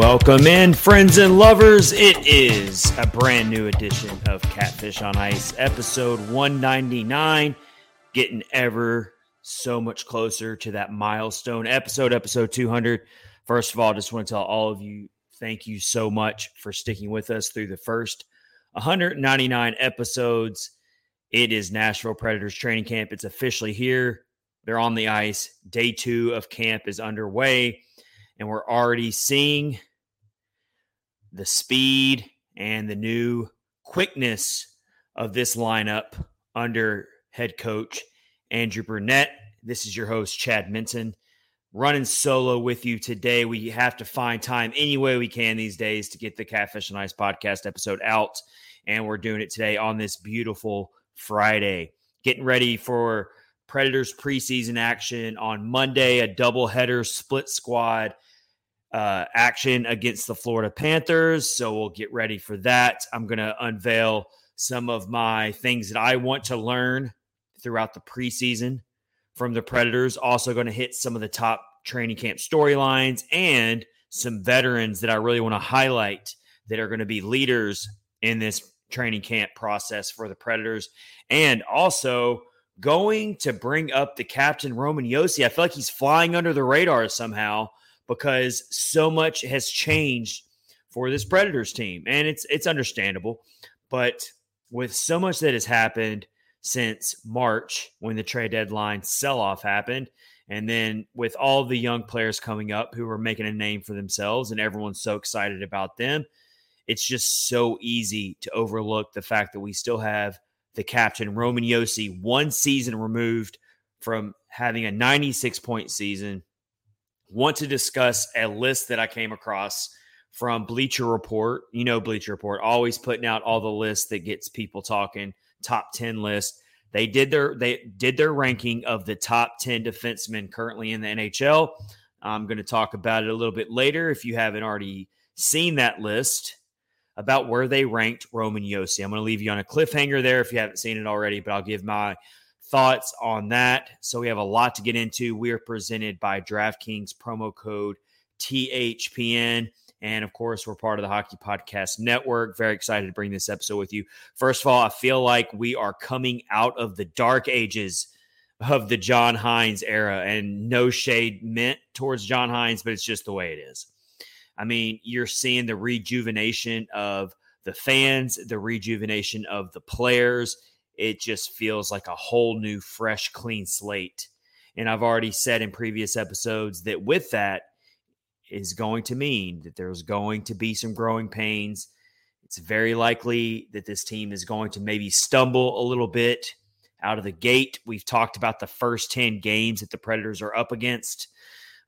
Welcome in, friends and lovers. It is a brand new edition of Catfish on Ice, episode 199, getting ever so much closer to that milestone episode, episode 200. First of all, just want to tell all of you thank you so much for sticking with us through the first 199 episodes. It is Nashville Predators training camp. It's officially here. They're on the ice. Day two of camp is underway and we're already seeing the speed and the new quickness of this lineup under head coach Andrew Brunette. This is your host, Chad Minton, running solo with you today. We have to find time any way we can these days to get the Catfish and Ice podcast episode out. And we're doing it today on this beautiful Friday. Getting ready for Predators preseason action on Monday, a doubleheader split squad uh, action against the Florida Panthers. So we'll get ready for that. I'm going to unveil some of my things that I want to learn throughout the preseason from the Predators. Also, going to hit some of the top training camp storylines and some veterans that I really want to highlight that are going to be leaders in this training camp process for the Predators. And also, going to bring up the captain Roman Josi. I feel like he's flying under the radar somehow because so much has changed for this Predators team, and it's it's understandable. But with so much that has happened since March when the trade deadline sell off happened, and then with all the young players coming up who are making a name for themselves, and everyone's so excited about them, it's just so easy to overlook the fact that we still have the captain Roman Josi one season removed from having a 96 point season want to discuss a list that I came across from Bleacher Report. You know, Bleacher Report always putting out all the lists that gets people talking, top 10 list. They did their they did their ranking of the top 10 defensemen currently in the NHL. I'm going to talk about it a little bit later if you haven't already seen that list about where they ranked Roman Josi. I'm going to leave you on a cliffhanger there if you haven't seen it already, but I'll give my thoughts on that. So we have a lot to get into. We are presented by DraftKings promo code THPN. And of course, we're part of the Hockey Podcast Network. Very excited to bring this episode with you. First of all, I feel like we are coming out of the dark ages of the John Hynes era, and no shade meant towards John Hynes, but it's just the way it is. I mean, you're seeing the rejuvenation of the fans, the rejuvenation of the players it just feels like a whole new, fresh, clean slate. And I've already said in previous episodes that with that is going to mean that there's going to be some growing pains. It's very likely that this team is going to maybe stumble a little bit out of the gate. We've talked about the first 10 games that the Predators are up against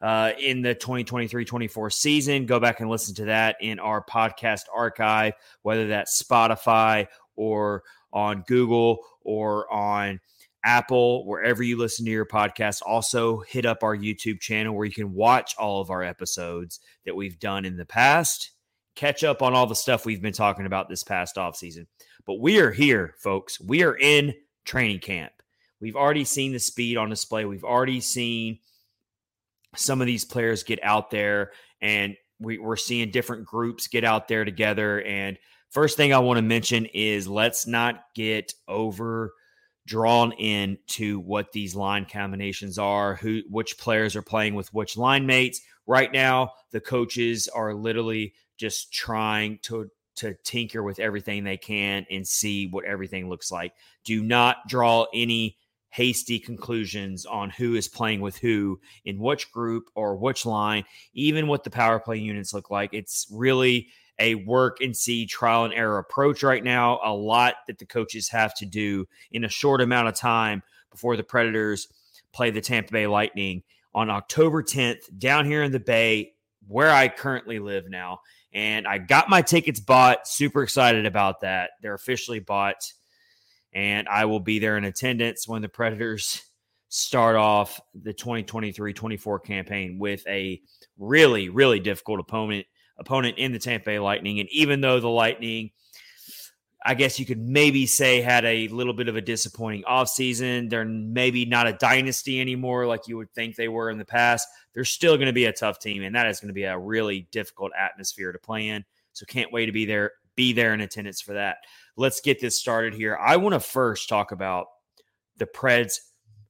uh, in the 2023 24 season. Go back and listen to that in our podcast archive, whether that's Spotify or on Google or on Apple, wherever you listen to your podcast. Also, hit up our YouTube channel where you can watch all of our episodes that we've done in the past. Catch up on all the stuff we've been talking about this past off season. But we are here, folks. We are in training camp. We've already seen the speed on display. We've already seen some of these players get out there, and we, are seeing different groups get out there together and First thing I want to mention is let's not get over drawn into what these line combinations are, who which players are playing with which line mates. Right now, the coaches are literally just trying to to tinker with everything they can and see what everything looks like. Do not draw any hasty conclusions on who is playing with who in which group or which line, even what the power play units look like. It's really a work and see trial and error approach right now. A lot that the coaches have to do in a short amount of time before the Predators play the Tampa Bay Lightning on October 10th down here in the Bay, where I currently live now. And I got my tickets bought. Super excited about that. They're officially bought. And I will be there in attendance when the Predators start off the 2023 24 campaign with a really, really difficult opponent opponent in the Tampa Bay Lightning. And even though the Lightning, I guess you could maybe say, had a little bit of a disappointing offseason, they're maybe not a dynasty anymore like you would think they were in the past. they're still going to be a tough team, and that is going to be a really difficult atmosphere to play in. So can't wait to be there, be there in attendance for that. Let's get this started here. I want to first talk about the Preds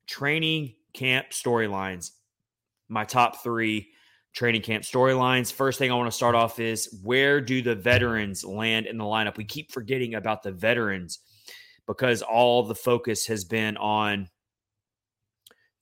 training camp storylines. My top three training camp storylines. First thing I want to start off is where do the veterans land in the lineup? We keep forgetting about the veterans because all the focus has been on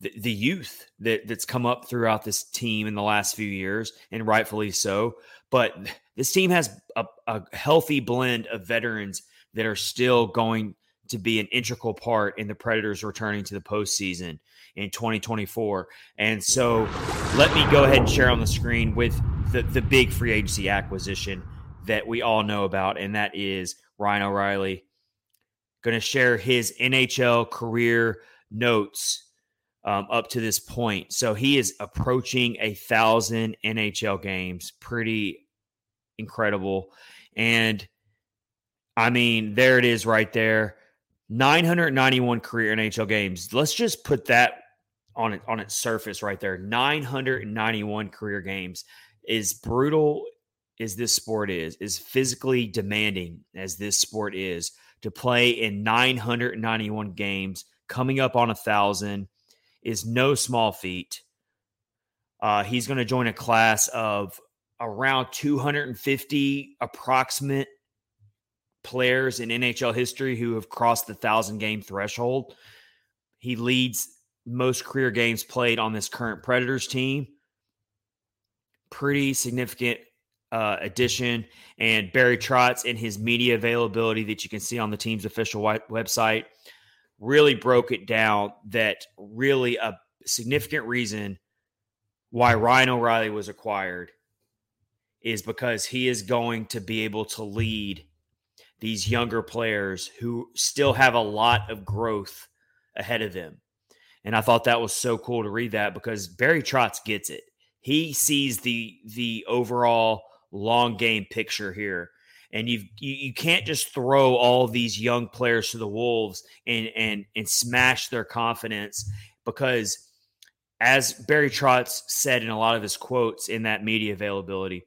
the, the youth that, that's come up throughout this team in the last few years, and rightfully so. But this team has a, a healthy blend of veterans that are still going to be an integral part in the Predators returning to the postseason in 2024. And so let me go ahead and share on the screen with the, the big free agency acquisition that we all know about, and that is Ryan O'Reilly. Going to share his NHL career notes um, up to this point. So he is approaching a thousand NHL games. Pretty incredible. And I mean, there it is right there. 991 career NHL games. Let's just put that on it on its surface right there. 991 career games is brutal as this sport is, is physically demanding as this sport is to play in 991 games, coming up on a thousand is no small feat. Uh, he's going to join a class of around 250 approximate players in NHL history who have crossed the thousand game threshold. He leads most career games played on this current Predators team. Pretty significant uh, addition. And Barry Trotz and his media availability that you can see on the team's official website really broke it down that really a significant reason why Ryan O'Reilly was acquired is because he is going to be able to lead these younger players who still have a lot of growth ahead of them. And I thought that was so cool to read that because Barry Trotz gets it. He sees the the overall long game picture here and you've you, you can't just throw all these young players to the wolves and and and smash their confidence because as Barry Trotz said in a lot of his quotes in that media availability,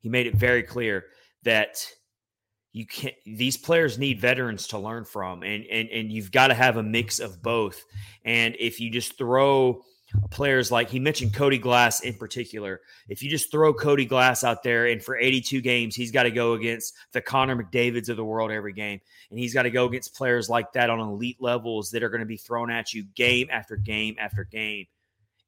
he made it very clear that you can't these players need veterans to learn from and and and you've got to have a mix of both. And if you just throw players like he mentioned Cody Glass in particular. If you just throw Cody Glass out there and for 82 games, he's got to go against the Connor McDavids of the world every game. And he's got to go against players like that on elite levels that are going to be thrown at you game after game after game.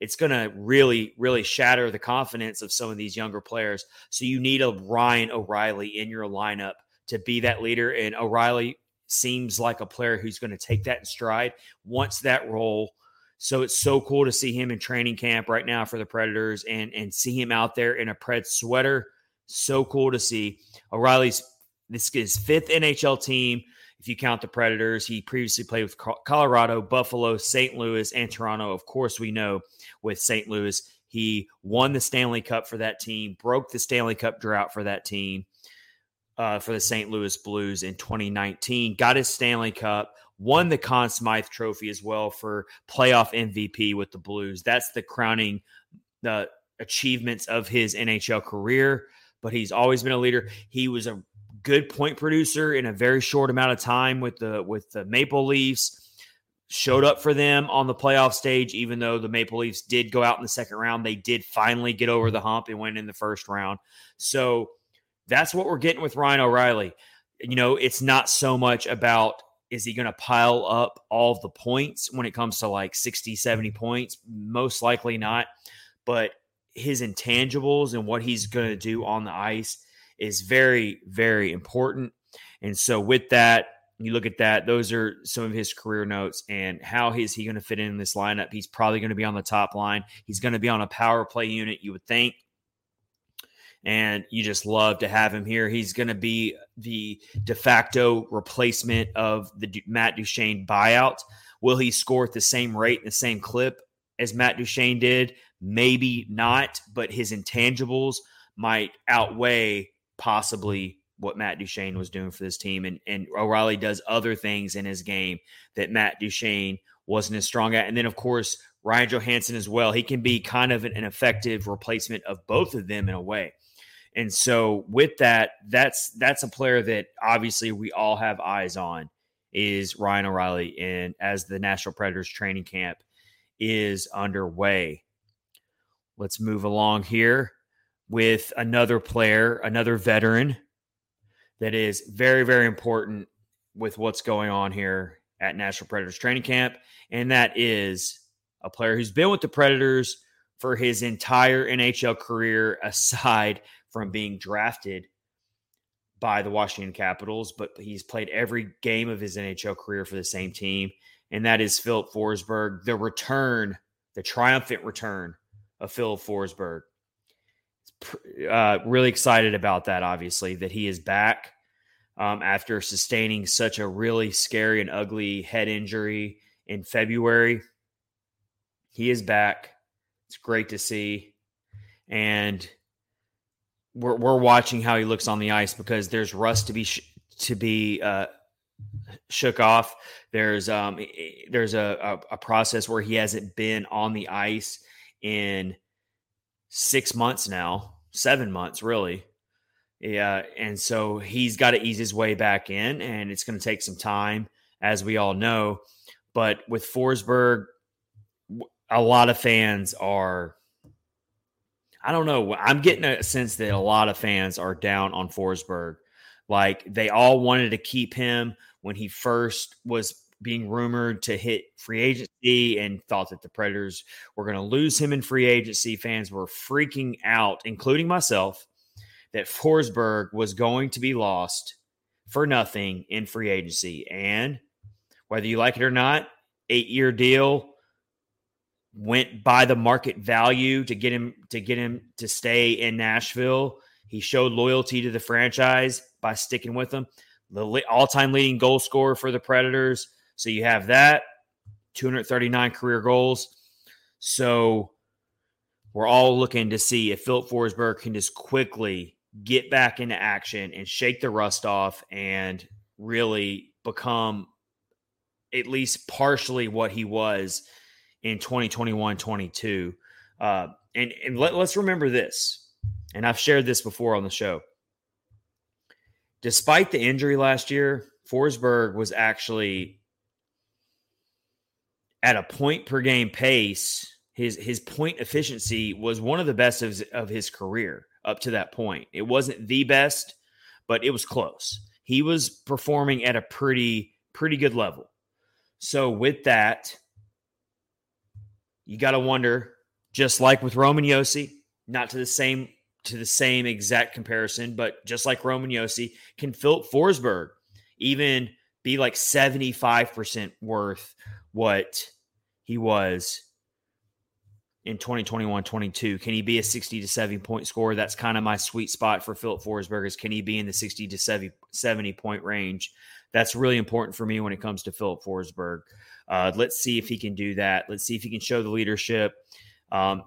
It's going to really, really shatter the confidence of some of these younger players. So you need a Ryan O'Reilly in your lineup to be that leader. And O'Reilly seems like a player who's going to take that in stride, wants that role so it's so cool to see him in training camp right now for the Predators and and see him out there in a Pred sweater. So cool to see. O'Reilly's this is fifth NHL team. If you count the Predators, he previously played with Colorado, Buffalo, St. Louis, and Toronto. Of course, we know with St. Louis, he won the Stanley Cup for that team, broke the Stanley Cup drought for that team uh, for the St. Louis Blues in 2019, got his Stanley Cup, won the Conn Smythe Trophy as well for playoff MVP with the Blues. That's the crowning uh, achievements of his NHL career. But he's always been a leader. He was a good point producer in a very short amount of time with the with the Maple Leafs. Showed up for them on the playoff stage, even though the Maple Leafs did go out in the second round. They did finally get over the hump and went in the first round. So that's what we're getting with Ryan O'Reilly. You know, it's not so much about is he going to pile up all the points when it comes to like 60, 70 mm-hmm. points? Most likely not. But his intangibles and what he's going to do on the ice is very, very important. And so, with that, you look at that, those are some of his career notes and how is he going to fit in this lineup? He's probably going to be on the top line. He's going to be on a power play unit, you would think and you just love to have him here. He's going to be the de facto replacement of the Matt Duchene buyout. Will he score at the same rate and the same clip as Matt Duchene did? Maybe not, but his intangibles might outweigh possibly what Matt Duchene was doing for this team. And, and O'Reilly does other things in his game that Matt Duchene wasn't as strong at. And then, of course, Ryan Johansen as well. He can be kind of an effective replacement of both of them in a way. And so with that, that's that's a player that obviously we all have eyes on is Ryan O'Reilly and as the Nashville Predators training camp is underway. Let's move along here with another player, another veteran that is very, very important with what's going on here at Nashville Predators training camp. And that is a player who's been with the Predators for his entire NHL career, aside from being drafted by the Washington Capitals, but he's played every game of his NHL career for the same team, and that is Filip Forsberg. The return, the triumphant return of Filip Forsberg. Uh, really excited about that, obviously, that he is back um, after sustaining such a really scary and ugly head injury in February. He is back. It's great to see. And we're, we're watching how he looks on the ice because there's rust to be sh- to be uh, shook off. There's um there's a, a, a process where he hasn't been on the ice in six months now, seven months really. Yeah, and so he's got to ease his way back in, and it's going to take some time, as we all know. But with Forsberg, a lot of fans are I don't know. I'm getting a sense that a lot of fans are down on Forsberg. Like they all wanted to keep him when he first was being rumored to hit free agency and thought that the Predators were going to lose him in free agency. Fans were freaking out, including myself, that Forsberg was going to be lost for nothing in free agency. And whether you like it or not, eight year deal, went by the market value to get him to get him to stay in Nashville. He showed loyalty to the franchise by sticking with them. The all-time leading goal scorer for the Predators. So you have that 239 career goals. So we're all looking to see if Filip Forsberg can just quickly get back into action and shake the rust off and really become at least partially what he was in 2021 22. Uh, and and let, let's remember this, and I've shared this before on the show. Despite the injury last year, Forsberg was actually at a point per game pace. His his point efficiency was one of the best of, of his career up to that point. It wasn't the best, but it was close. He was performing at a pretty pretty good level. So with that, you got to wonder, just like with Roman Josi, not to the same to the same exact comparison, but just like Roman Josi, can Filip Forsberg even be like 75% worth what he was in 2021 22 can he be a 60 to 70 point scorer? That's kind of my sweet spot for Filip Forsberg is can he be in the 60 to 70, 70 point range? That's really important for me when it comes to Filip Forsberg uh, let's see if he can do that. Let's see if he can show the leadership um,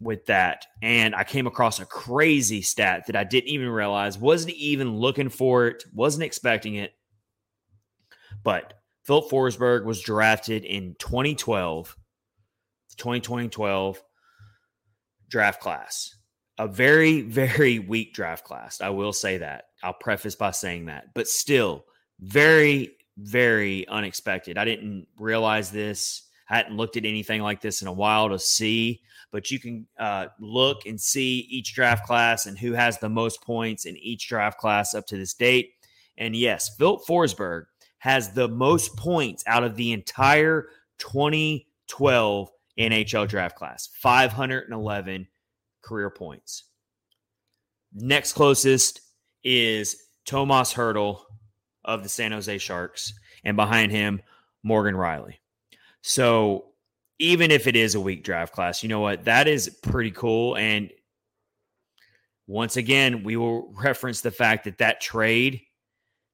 with that. And I came across a crazy stat that I didn't even realize, wasn't even looking for it, wasn't expecting it. But Filip Forsberg was drafted in 2012, 2012 draft class. A very, very weak draft class. I will say that. I'll preface by saying that. But still, very very unexpected. I didn't realize this. I hadn't looked at anything like this in a while to see, but you can uh, look and see each draft class and who has the most points in each draft class up to this date. And yes, Filip Forsberg has the most points out of the entire 2012 NHL draft class 511 career points. Next closest is Tomas Hertl of the San Jose Sharks, and behind him, Morgan Rielly. So even if it is a weak draft class, you know what? That is pretty cool. And once again, we will reference the fact that that trade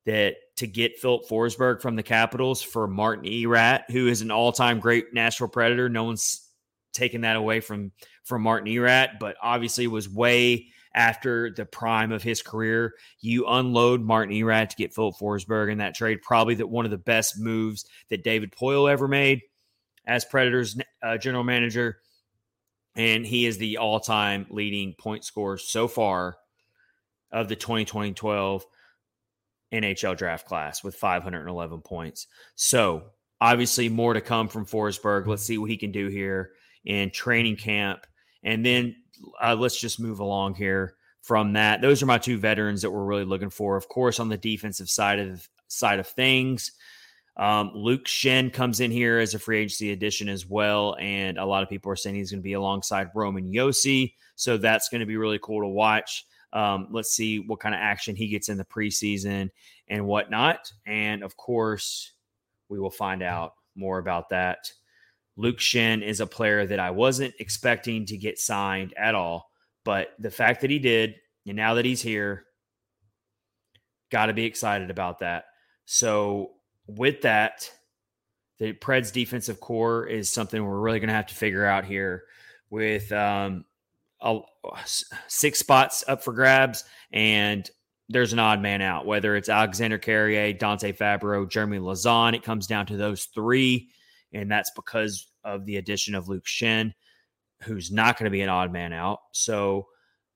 that to get Filip Forsberg from the Capitals for Martin Erat, who is an all-time great Nashville Predator. No one's taken that away from from Martin Erat, but obviously was way after the prime of his career. You unload Martin Erat to get Filip Forsberg in that trade. Probably that one of the best moves that David Poile ever made. as Predators uh, general manager, and he is the all-time leading point scorer so far of the 2012 NHL draft class with 511 points. So obviously more to come from Forsberg. Let's see what he can do here in training camp, and then uh, let's just move along here from that. Those are my two veterans that we're really looking for. Of course, on the defensive side of side of things. Um, Luke Schenn comes in here as a free agency addition as well. And a lot of people are saying he's going to be alongside Roman Josi. So that's going to be really cool to watch. Um, let's see what kind of action he gets in the preseason and whatnot. And of course, we will find out more about that. Luke Schenn is a player that I wasn't expecting to get signed at all. But the fact that he did, and now that he's here, got to be excited about that. So with that, the Preds defensive core is something we're really going to have to figure out here with um, a, six spots up for grabs and there's an odd man out, whether it's Alexander Carrier, Dante Fabbro, Jeremy Lauzon. It comes down to those three, and that's because of the addition of Luke Schenn, who's not going to be an odd man out. So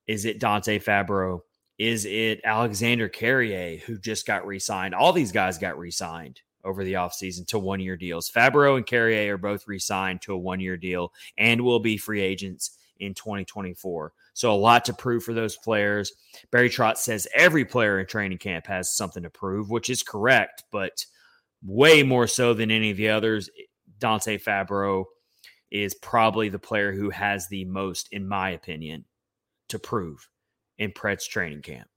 is it Dante Fabbro? Is it Alexander Carrier, who just got re signed? All these guys got re signed over the offseason to one year deals. Fabbro and Carrier are both re signed to a one year deal and will be free agents in 2024. So a lot to prove for those players. Barry Trotz says every player in training camp has something to prove, which is correct, but way more so than any of the others. Dante Fabbro is probably the player who has the most, in my opinion, to prove in Preds training camp.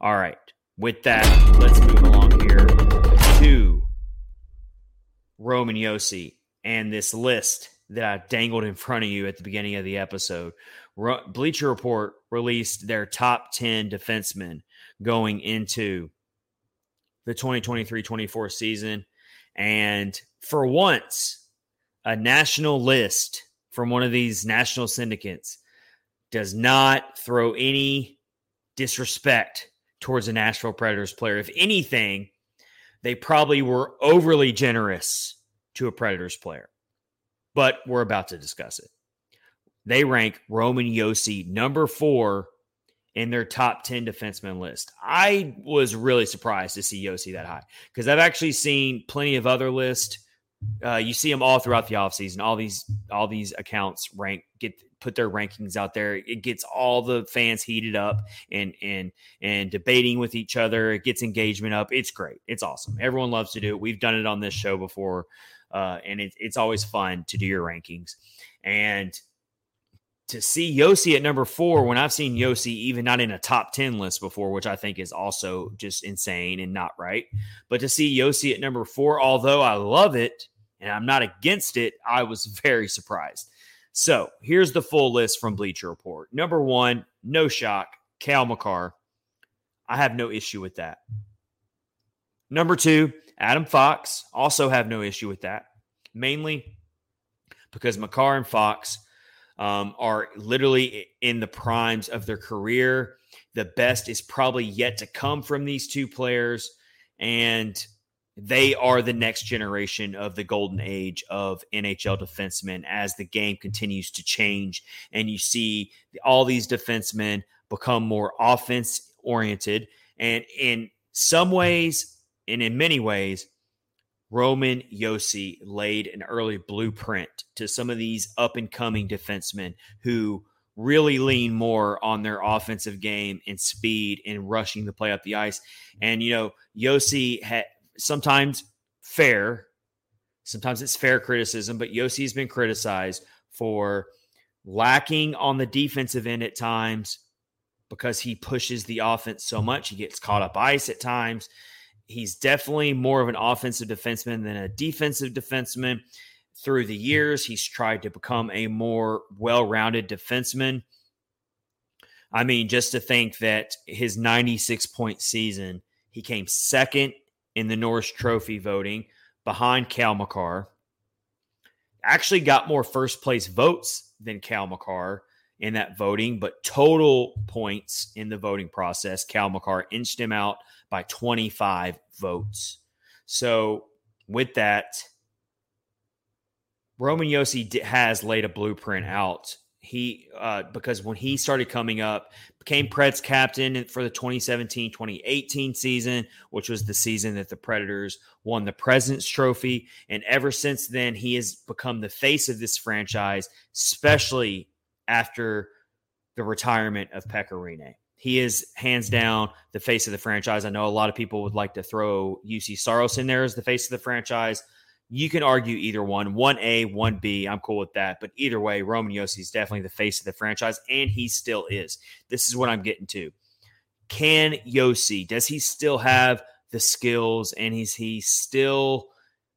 All right. With that, let's move along here to Roman Josi and this list that I dangled in front of you at the beginning of the episode. Bleacher Report released their top 10 defensemen going into the 2023 24 season. And for once, a national list from one of these national syndicates does not throw any disrespect towards a Nashville Predators player. If anything, they probably were overly generous to a Predators player. But we're about to discuss it. They rank Roman Josi number four in their top 10 defenseman list. I was really surprised to see Josi that high because I've actually seen plenty of other lists. Uh, you see them all throughout the offseason. All these all these accounts rank get put their rankings out there. It gets all the fans heated up and and and debating with each other. It gets engagement up. It's great. It's awesome. Everyone loves to do it. We've done it on this show before, uh, and it, it's always fun to do your rankings. And to see Josi at number four when I've seen Josi even not in a top 10 list before, which I think is also just insane and not right. But to see Josi at number four, although I love it and I'm not against it, I was very surprised. So here's the full list from Bleacher Report. Number one, no shock, Cale Makar. I have no issue with that. Number two, Adam Fox. Also have no issue with that. Mainly because Makar and Fox um, are literally in the primes of their career. The best is probably yet to come from these two players. And they are the next generation of the golden age of NHL defensemen as the game continues to change and you see all these defensemen become more offense oriented. And in some ways, and in many ways, Roman Josi laid an early blueprint to some of these up and coming defensemen who really lean more on their offensive game and speed and rushing the play up the ice. And, you know, Josi had sometimes fair. Sometimes it's fair criticism, but has been criticized for lacking on the defensive end at times because he pushes the offense so much. He gets caught up ice at times. He's definitely more of an offensive defenseman than a defensive defenseman. Through the years, he's tried to become a more well rounded defenseman. I mean, just to think that his 96 point season, he came second in the Norris Trophy voting behind Cal Makar. Actually, got more first place votes than Cal Makar in that voting, but total points in the voting process, Cal Makar inched him out by 25 votes. So, with that, Roman Josi has laid a blueprint out. He uh, because when he started coming up, became Preds captain for the 2017-2018 season, which was the season that the Predators won the President's Trophy, and ever since then he has become the face of this franchise, especially after the retirement of Pekka Rinne. He is hands down the face of the franchise. I know a lot of people would like to throw Juuse Saros in there as the face of the franchise. You can argue either one, one A, one B. I'm cool with that. But either way, Roman Josi is definitely the face of the franchise, and he still is. This is what I'm getting to. Can Josi, does he still have the skills and is he still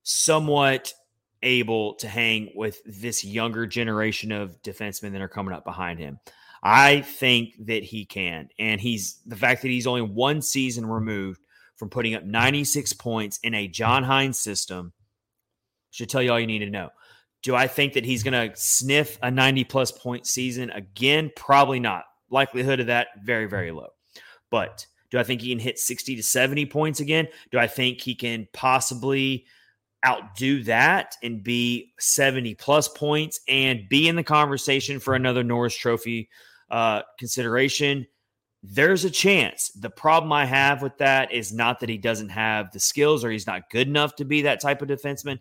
somewhat able to hang with this younger generation of defensemen that are coming up behind him? I think that he can. And he's the fact that he's only one season removed from putting up 96 points in a John Hynes system should tell you all you need to know. Do I think that he's going to sniff a 90 plus point season again? Probably not. Likelihood of that very, very low. But do I think he can hit 60 to 70 points again? Do I think he can possibly outdo that and be 70 plus points and be in the conversation for another Norris Trophy uh, consideration? There's a chance. The problem I have with that is not that he doesn't have the skills or he's not good enough to be that type of defenseman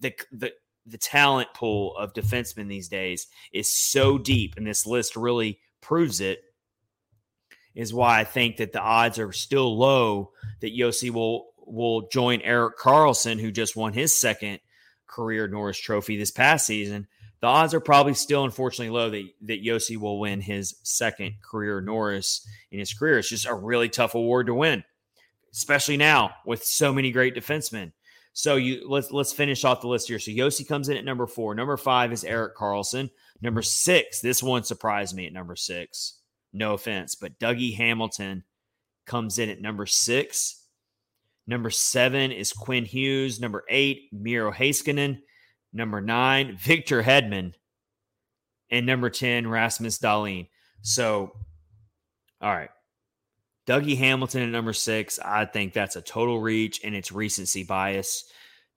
the the the talent pool of defensemen these days is so deep, and this list really proves it. Is why I think that the odds are still low that Josi will will join Erik Karlsson, who just won his second career Norris Trophy this past season. The odds are probably still, unfortunately, low that that Josi will win his second career Norris in his career. It's just a really tough award to win, especially now with so many great defensemen. So you let's let's finish off the list here. So Josi comes in at number four. Number five is Erik Karlsson. Number six, this one surprised me at number six. No offense, but Dougie Hamilton comes in at number six. Number seven is Quinn Hughes. Number eight, Miro Heiskanen. Number nine, Victor Hedman. And number 10, Rasmus Dahlin. So, all right. Dougie Hamilton at number six, I think that's a total reach and it's recency bias.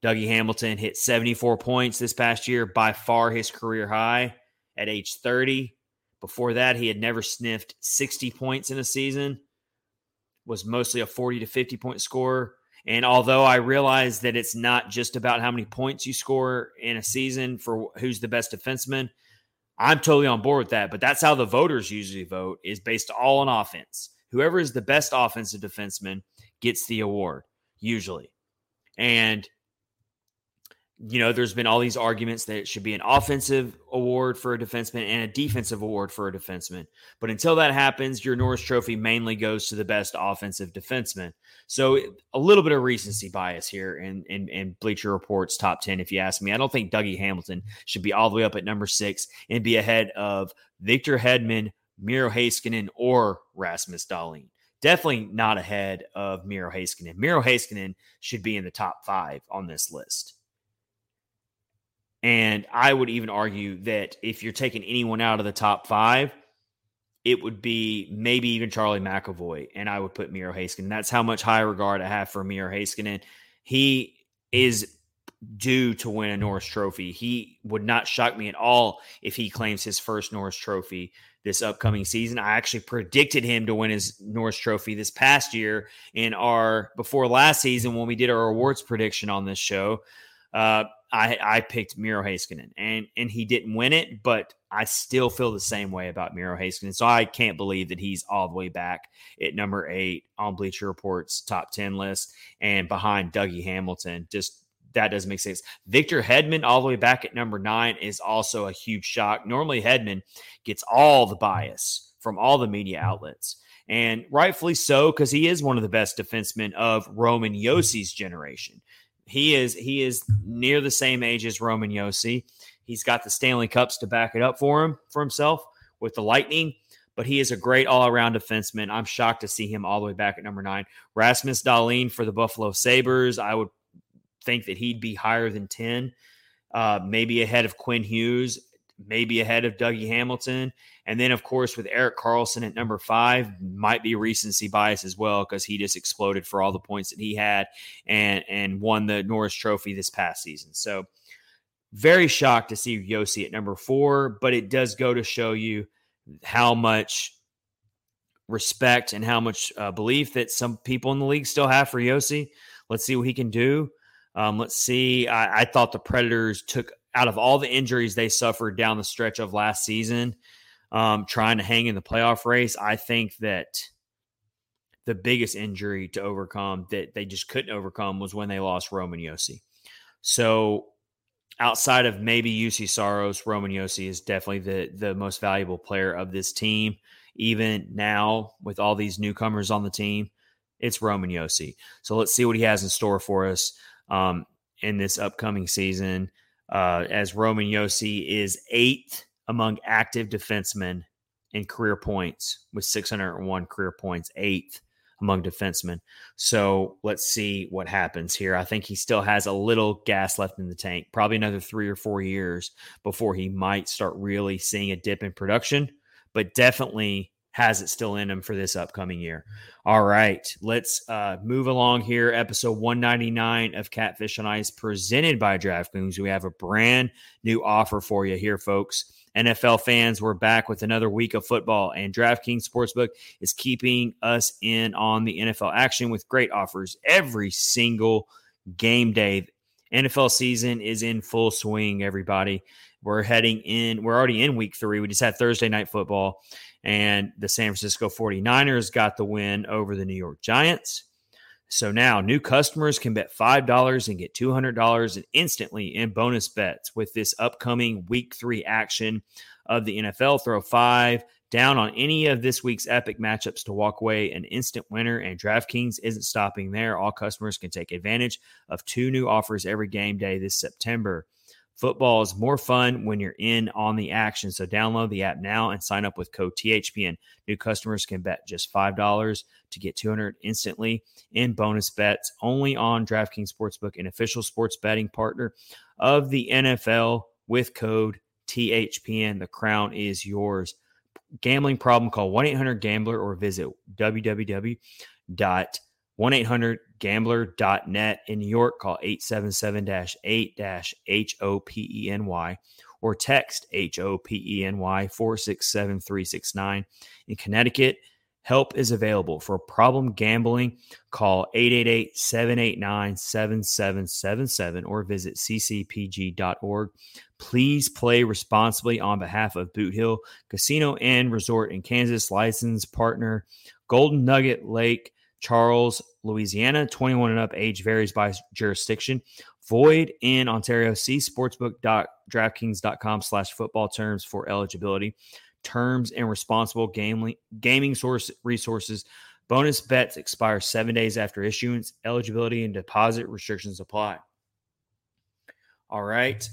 Dougie Hamilton hit 74 points this past year, by far his career high at age 30. Before that, he had never sniffed 60 points in a season, was mostly a 40 to 50 point scorer. And although I realize that it's not just about how many points you score in a season for who's the best defenseman, I'm totally on board with that. But that's how the voters usually vote is based all on offense whoever is the best offensive defenseman gets the award usually. And you know, there's been all these arguments that it should be an offensive award for a defenseman and a defensive award for a defenseman. But until that happens, your Norris Trophy mainly goes to the best offensive defenseman. So a little bit of recency bias here in, in, in Bleacher Report's top 10, if you ask me. I don't think Dougie Hamilton should be all the way up at number six and be ahead of Victor Hedman, Miro Heiskanen or Rasmus Dahlin. Definitely not ahead of Miro Heiskanen. Miro Heiskanen should be in the top five on this list. And I would even argue that if you're taking anyone out of the top five, it would be maybe even Charlie McAvoy, and I would put Miro Heiskanen. That's how much high regard I have for Miro Heiskanen. He is due to win a Norris Trophy. He would not shock me at all if he claims his first Norris Trophy this upcoming season. I actually predicted him to win his Norris Trophy this past year in our before last season when we did our awards prediction on this show. Uh, I, I picked Miro Heiskanen and and he didn't win it, but I still feel the same way about Miro Heiskanen. So I can't believe that he's all the way back at number eight on Bleacher Report's top ten list and behind Dougie Hamilton. Just that doesn't make sense. Victor Hedman, all the way back at number nine, is also a huge shock. Normally, Hedman gets all the bias from all the media outlets, and rightfully so, because he is one of the best defensemen of Roman Josi's generation. He is he is near the same age as Roman Josi. He's got the Stanley Cups to back it up for him for himself with the Lightning but he is a great all around defenseman. I'm shocked to see him all the way back at number nine. Rasmus Dahlin for the Buffalo Sabres. I would think that he'd be higher than 10, uh, maybe ahead of Quinn Hughes, maybe ahead of Dougie Hamilton. And then, of course, with Erik Karlsson at number five, might be recency bias as well because he just exploded for all the points that he had and and won the Norris Trophy this past season. So very shocked to see Josi at number four, but it does go to show you how much respect and how much uh, belief that some people in the league still have for Josi. Let's see what he can do. Um, let's see. I, I, thought the Predators took out of all the injuries they suffered down the stretch of last season, um, trying to hang in the playoff race. I think that the biggest injury to overcome that they just couldn't overcome was when they lost Roman Josi. So outside of maybe Juuse Saros, Roman Josi is definitely the the most valuable player of this team. Even now, with all these newcomers on the team, it's Roman Josi. So let's see what he has in store for us um, in this upcoming season. Uh, as Roman Josi is eighth among active defensemen in career points with 601 career points, eighth among defensemen. So let's see what happens here. I think he still has a little gas left in the tank, probably another three or four years before he might start really seeing a dip in production, but definitely has it still in him for this upcoming year. All right, let's uh, move along here. Episode 199 of Catfish on Ice presented by DraftKings. We have a brand new offer for you here, folks. NFL fans, we're back with another week of football, and DraftKings Sportsbook is keeping us in on the NFL action with great offers every single game day. NFL season is in full swing, everybody. We're heading in, we're already in week three. We just had Thursday night football, and the San Francisco 49ers got the win over the New York Giants. So now new customers can bet $5 and get $200 and instantly in bonus bets with this upcoming week three action of the NFL. Throw five down on any of this week's epic matchups to walk away an instant winner, and DraftKings isn't stopping there. All customers can take advantage of two new offers every game day this September. Football is more fun when you're in on the action. So download the app now and sign up with code THPN. New customers can bet just $5 to get 200 instantly in bonus bets only on DraftKings Sportsbook, an official sports betting partner of the NFL with code THPN. The crown is yours. Gambling problem, call 1 800 Gambler or visit www 1 800 gambler.net. In New York, call 877 8 H O P E N Y or text H O P E N Y 467 369. In Connecticut, help is available. For problem gambling, call 888 789 7777 or visit ccpg.org. Please play responsibly on behalf of Boot Hill Casino and Resort in Kansas, license partner Golden Nugget Lake Charles, Louisiana. 21 and up age varies by jurisdiction. Void in Ontario. See sportsbook.draftkings.com slash football terms for eligibility. Terms and responsible gaming, gaming source resources. Bonus bets expire seven days after issuance. Eligibility and deposit restrictions apply. All right.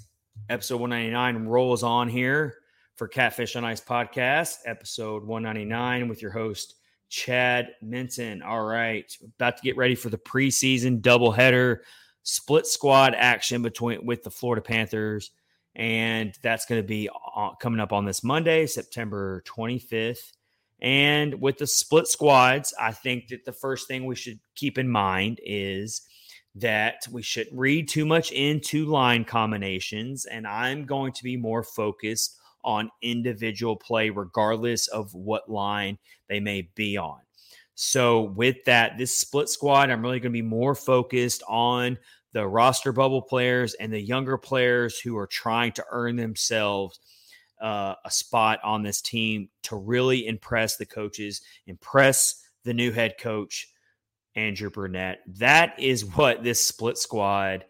Episode 199 rolls on here for Catfish on Ice podcast, episode 199 with your host, Chad Minton. All right, about to get ready for the preseason doubleheader split squad action between with the Florida Panthers, and that's going to be uh, coming up on this Monday, September 25th. And with the split squads, I think that the first thing we should keep in mind is that we shouldn't read too much into line combinations, and I'm going to be more focused on individual play, regardless of what line they may be on. So, with that, this split squad, I'm really going to be more focused on the roster bubble players and the younger players who are trying to earn themselves uh, a spot on this team to really impress the coaches, impress the new head coach, Andrew Brunette. That is what this split squad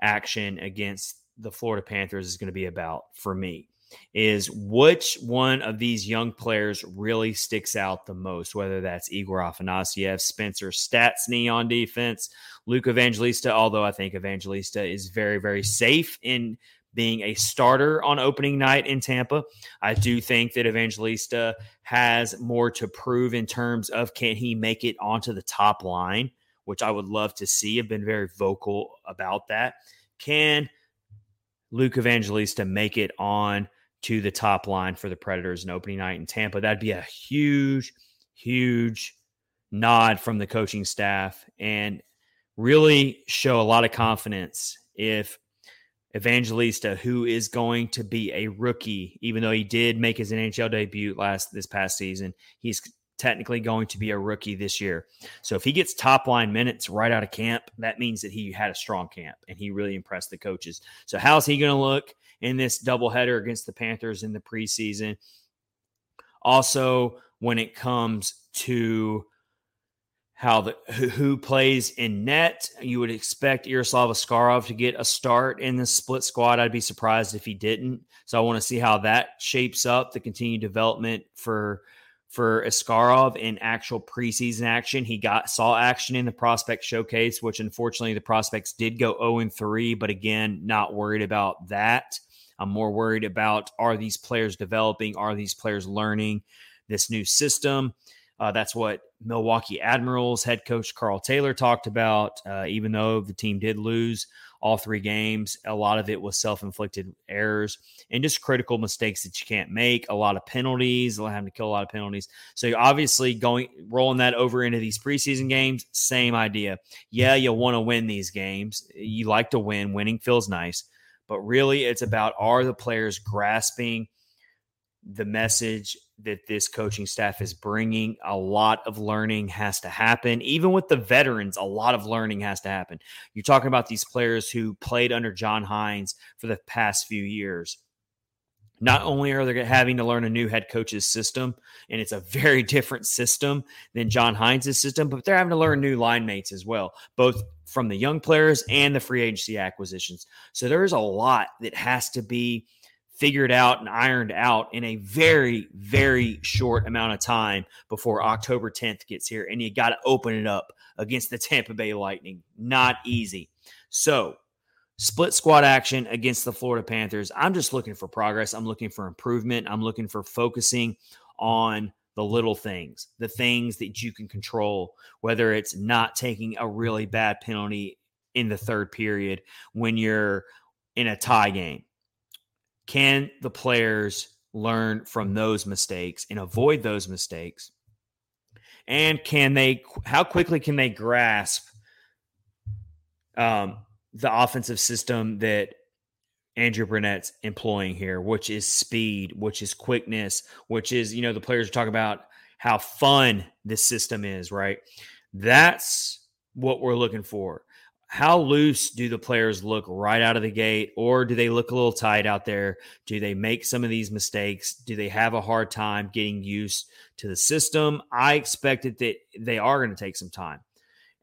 action against the Florida Panthers is going to be about for me is which one of these young players really sticks out the most, whether that's Igor Afanasyev, Spencer Stastney on defense, Luke Evangelista, although I think Evangelista is very, very safe in being a starter on opening night in Tampa. I do think that Evangelista has more to prove in terms of can he make it onto the top line, which I would love to see. I've been very vocal about that. Can Luke Evangelista make it on to the top line for the Predators in opening night in Tampa. That'd be a huge, huge nod from the coaching staff and really show a lot of confidence if Evangelista, who is going to be a rookie, even though he did make his NHL debut last this past season. He's technically going to be a rookie this year. So if he gets top line minutes right out of camp, that means that he had a strong camp and he really impressed the coaches. So how's he going to look in this doubleheader against the Panthers in the preseason? Also, when it comes to how the who, plays in net, you would expect Yaroslav Askarov to get a start in the split squad. I'd be surprised if he didn't. So I want to see how that shapes up the continued development for for Askarov in actual preseason action. He got saw action in the prospect showcase, which unfortunately the prospects did go 0 and 3, but again, not worried about that. I'm more worried about are these players developing? Are these players learning this new system? Uh, that's what Milwaukee Admirals head coach Karl Taylor talked about. Uh, even though the team did lose all three games, a lot of it was self inflicted errors and just critical mistakes that you can't make. A lot of penalties, having to kill a lot of penalties. So obviously going rolling that over into these preseason games, same idea. Yeah, you want to win these games. You like to win. Winning feels nice, but really it's about are the players grasping the message that this coaching staff is bringing. A lot of learning has to happen. Even with the veterans, a lot of learning has to happen. You're talking about these players who played under John Hynes for the past few years. Not only are they having to learn a new head coach's system, and it's a very different system than John Hynes' system, but they're having to learn new line mates as well, both from the young players and the free agency acquisitions. So there's a lot that has to be figured out and ironed out in a very, very short amount of time before October 10th gets here. And you got to open it up against the Tampa Bay Lightning. Not easy. So, split squad action against the Florida Panthers. I'm just looking for progress. I'm looking for improvement. I'm looking for focusing on the little things, the things that you can control, whether it's not taking a really bad penalty in the third period when you're in a tie game can the players learn from those mistakes and avoid those mistakes? And can they, how quickly can they grasp um, the offensive system that Andrew Brunette's employing here, which is speed, which is quickness, which is, you know, the players are talking about how fun this system is, right? That's what we're looking for how loose do the players look right out of the gate or do they look a little tight out there? Do they make some of these mistakes? Do they have a hard time getting used to the system? I expected that they are going to take some time.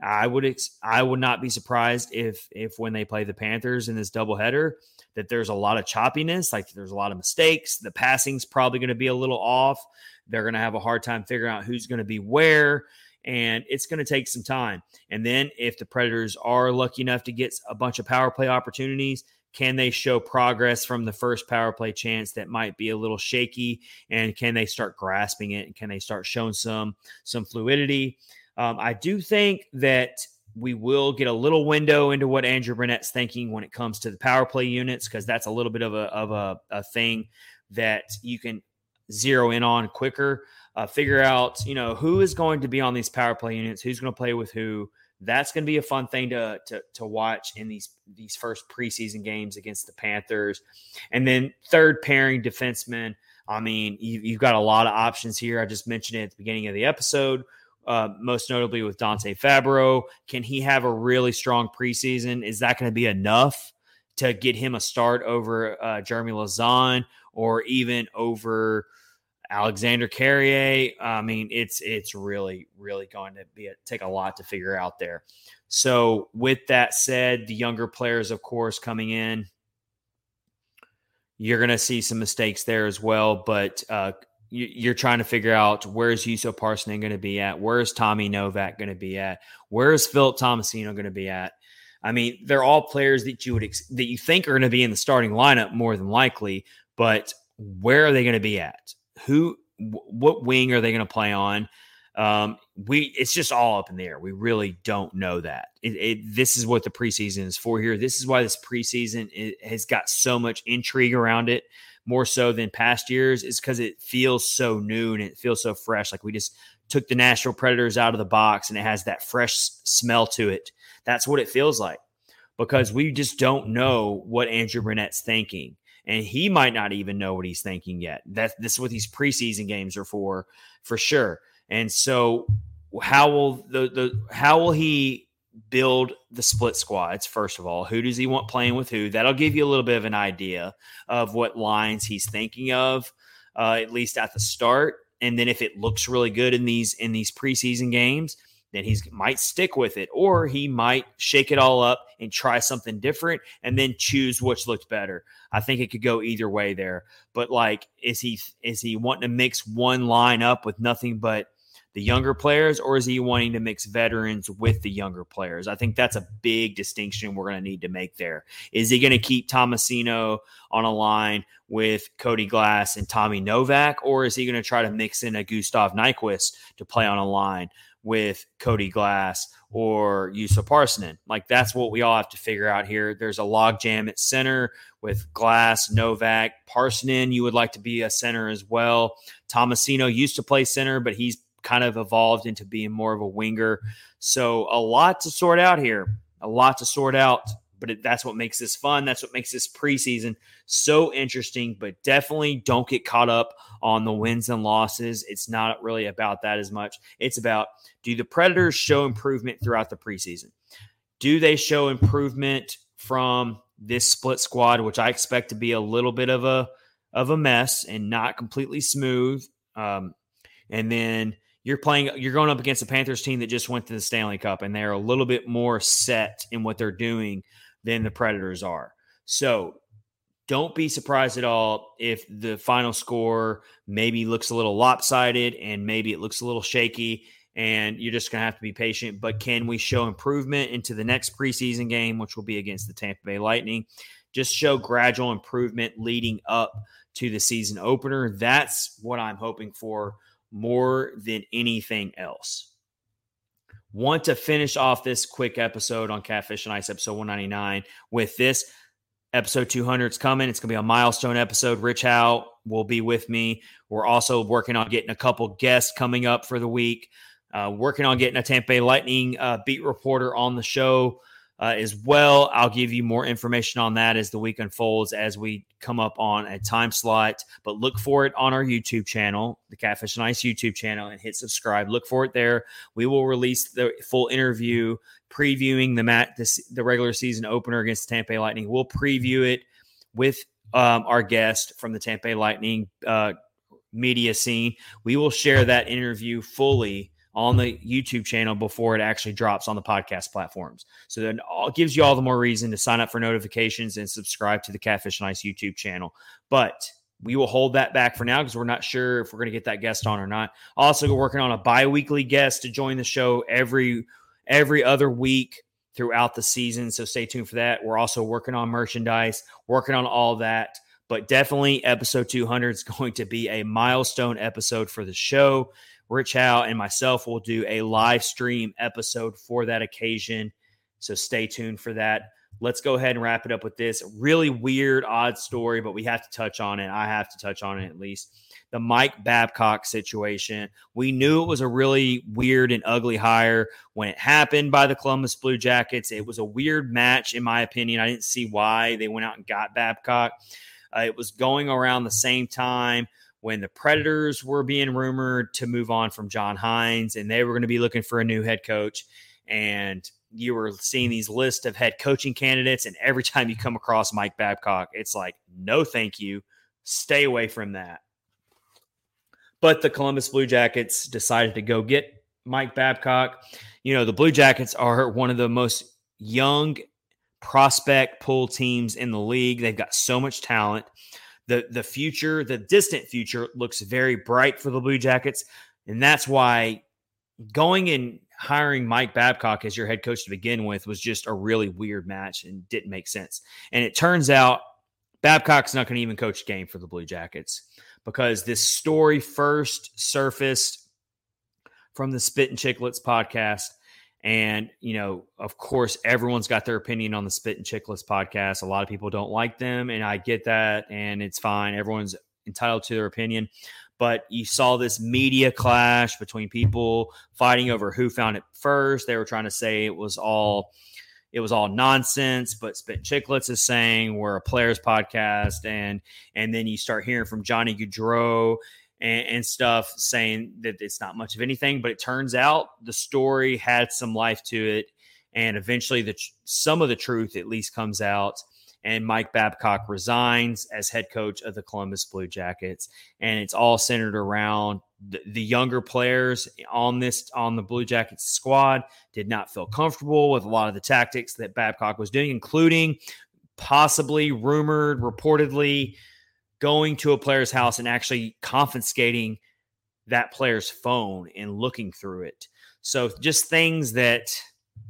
I would ex- i would not be surprised if if when they play the panthers in this doubleheader that there's a lot of choppiness like there's a lot of mistakes the passing's probably going to be a little off. They're going to have a hard time figuring out who's going to be where and it's going to take some time. And then if the Predators are lucky enough to get a bunch of power play opportunities, can they show progress from the first power play chance that might be a little shaky? And can they start grasping it? And can they start showing some some fluidity? Um, i do think that we will get a little window into what andrew brunette's thinking when it comes to the power play units because that's a little bit of a of a, a thing that you can zero in on quicker uh, figure out, you know, who is going to be on these power play units, who's going to play with who. That's going to be a fun thing to, to to watch in these these first preseason games against the Panthers, and then third pairing defenseman. I mean, you, you've got a lot of options here. I just mentioned it at the beginning of the episode. Uh, most notably with Dante Fabbro. Can he have a really strong preseason? Is that going to be enough to get him a start over uh, Jeremy Lauzon or even over Alexandre Carrier. I mean, it's it's really really going to be a, take a lot to figure out there. So, with that said, the younger players, of course, coming in, you're going to see some mistakes there as well. But uh, you, are trying to figure out where's Juuso Parssinen going to be at, where's Tommy Novak going to be at, where's Philip Tomasino going to be at. I mean, they're all players that you would ex- that you think are going to be in the starting lineup more than likely, but where are they going to be at? Who what wing are they going to play on? Um, we it's just all up in the air. We really don't know that. It, it, this is what the preseason is for here. This is why this preseason has got so much intrigue around it, more so than past years, is because it feels so new and it feels so fresh. Like we just took the Nashville Predators out of the box and it has that fresh smell to it. That's what it feels like. because we just don't know what Andrew Brunette's thinking. And he might not even know what he's thinking yet. That's this is what these preseason games are for, for sure. And so how will the the how will he build the split squads first of all who does he want playing with who that'll give you a little bit of an idea of what lines he's thinking of uh, at least at the start and then if it looks really good in these in these preseason games then he might stick with it or he might shake it all up and try something different and then choose which looked better. I think it could go either way there. But like is he is he wanting to mix one line up with nothing but the younger players or is he wanting to mix veterans with the younger players? I think that's a big distinction we're going to need to make there. Is he going to keep tomasino on a line with cody glass and tommy novak or is he going to try to mix in a gustav nyquist to play on a line with Cody Glass or Juuso Parssinen. Like that's what we all have to figure out here. There's a logjam at center with Glass, Novak, Parssinen. You would like to be a center as well. Tomasino used to play center, but he's kind of evolved into being more of a winger. So a lot to sort out here. A lot to sort out but it, that's what makes this fun. That's what makes this preseason so interesting. But definitely don't get caught up on the wins and losses. It's not really about that as much. It's about do the Predators show improvement throughout the preseason? Do they show improvement from this split squad, which I expect to be a little bit of a of a mess and not completely smooth? Um, and then you're playing you're going up against the Panthers team that just went to the Stanley Cup and they're a little bit more set in what they're doing than the Predators are. So don't be surprised at all if the final score maybe looks a little lopsided and maybe it looks a little shaky and you're just going to have to be patient. But can we show improvement into the next preseason game, which will be against the Tampa Bay Lightning? Just show gradual improvement leading up to the season opener. That's what I'm hoping for more than anything else want to finish off this quick episode on Catfish On Ice, episode 199, with this. Episode 200 is coming. It's going to be a milestone episode. Rich Howe will be with me. We're also working on getting a couple guests coming up for the week. Uh, working on getting a Tampa Bay Lightning uh, beat reporter on the show uh, as well. I'll give you more information on that as the week unfolds as we come up on a time slot. But look for it on our YouTube channel, the Catfish On Ice YouTube channel, and hit subscribe. Look for it there. We will release the full interview previewing the mat the, the regular season opener against the Tampa Lightning. We'll preview it with um, our guest from the Tampa Lightning uh, media scene. We will share that interview fully on the YouTube channel before it actually drops on the podcast platforms. So then it gives you all the more reason to sign up for notifications and subscribe to the Catfish On Ice YouTube channel. But we will hold that back for now because we're not sure if we're going to get that guest on or not. Also, we're working on a bi-weekly guest to join the show every every other week throughout the season. So stay tuned for that. We're also working on merchandise, working on all that. But definitely, episode 200 is going to be a milestone episode for the show. Rich Howe and myself will do a live stream episode for that occasion. So stay tuned for that. Let's go ahead and wrap it up with this really weird, odd story, but we have to touch on it. I have to touch on it at least. The Mike Babcock situation. We knew it was a really weird and ugly hire when it happened by the Columbus Blue Jackets. It was a weird match, in my opinion. I didn't see why they went out and got Babcock. Uh, it was going around the same time when the Predators were being rumored to move on from John Hynes and they were going to be looking for a new head coach. And you were seeing these lists of head coaching candidates. And every time you come across Mike Babcock, it's like, no, thank you. Stay away from that. But the Columbus Blue Jackets decided to go get Mike Babcock. You know, the Blue Jackets are one of the most young prospect pool teams in the league. They've got so much talent the the future, the distant future, looks very bright for the Blue Jackets, and that's why going and hiring Mike Babcock as your head coach to begin with was just a really weird match and didn't make sense. And it turns out Babcock's not going to even coach a game for the Blue Jackets because this story first surfaced from the Spittin' Chiclets podcast and, you know, of course, everyone's got their opinion on the Spittin' Chiclets podcast. A lot of people don't like them, and I get that, and it's fine. Everyone's entitled to their opinion. But you saw this media clash between people fighting over who found it first. They were trying to say it was all it was all nonsense. But Spit Chicklets is saying we're a players podcast, and and then you start hearing from Johnny Gaudreau and, and, stuff saying that it's not much of anything. But it turns out the story had some life to it, and eventually the some of the truth at least comes out and Mike Babcock resigns as head coach of the Columbus Blue Jackets. And it's all centered around the, the, younger players on this on the Blue Jackets squad did not feel comfortable with a lot of the tactics that Babcock was doing, including possibly rumored, reportedly going to a player's house and actually confiscating that player's phone and looking through it. So just things that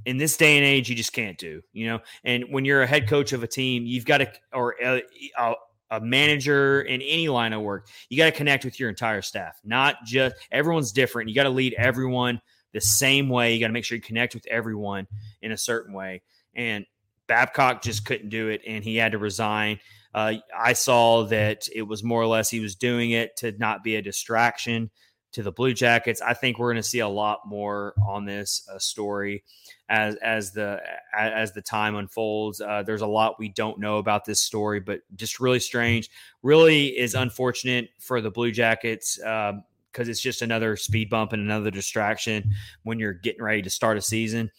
in this day and age you just can't do you know? And when you're a head coach of a team you've got to or a, a, a manager in any line of work you got to connect with your entire staff not just everyone's different. You got to lead everyone the same way. You got to make sure you connect with everyone in a certain way. And babcock just couldn't do it and he had to resign uh, i saw that it was more or less he was doing it to not be a distraction to the Blue Jackets. I think we're going to see a lot more on this uh, story as as the as the time unfolds. Uh, there's a lot we don't know about this story, but just really strange. Really is unfortunate for the Blue Jackets because um, it's just another speed bump and another distraction when you're getting ready to start a season.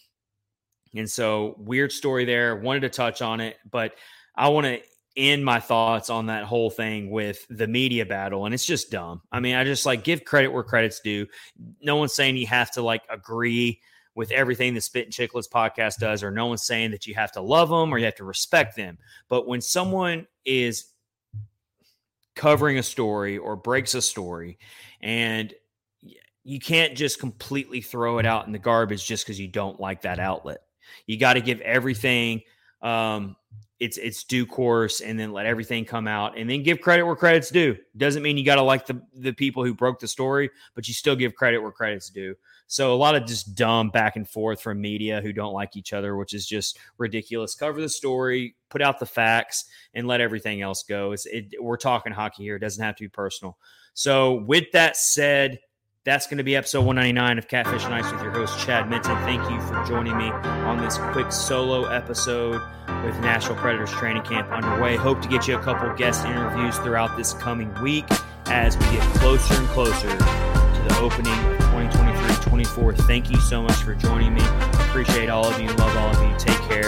And so, weird story there. Wanted to touch on it, but I want to end my thoughts on that whole thing with the media battle and it's just dumb. I mean i just like give credit where credit's due. No one's saying you have to like agree with everything the spittin' chiclets podcast does or no one's saying that you have to love them or you have to respect them. But when someone is covering a story or breaks a story and you can't just completely throw it out in the garbage just because you don't like that outlet. You got to give everything um, its its due course and then let everything come out and then give credit where credit's due. Doesn't mean you got to like the the people who broke the story, but you still give credit where credit's due. So a lot of just dumb back and forth from media who don't like each other, which is just ridiculous. Cover the story, put out the facts, and let everything else go. It's, it, we're talking hockey here; it doesn't have to be personal. So with that said, that's going to be episode 199 of Catfish On Ice with your host, Chad Minton. Thank you for joining me on this quick solo episode with Nashville Predators training camp underway. Hope to get you a couple guest interviews throughout this coming week as we get closer and closer to the opening of 2023 24. Thank you so much for joining me. Appreciate all of you. Love all of you. Take care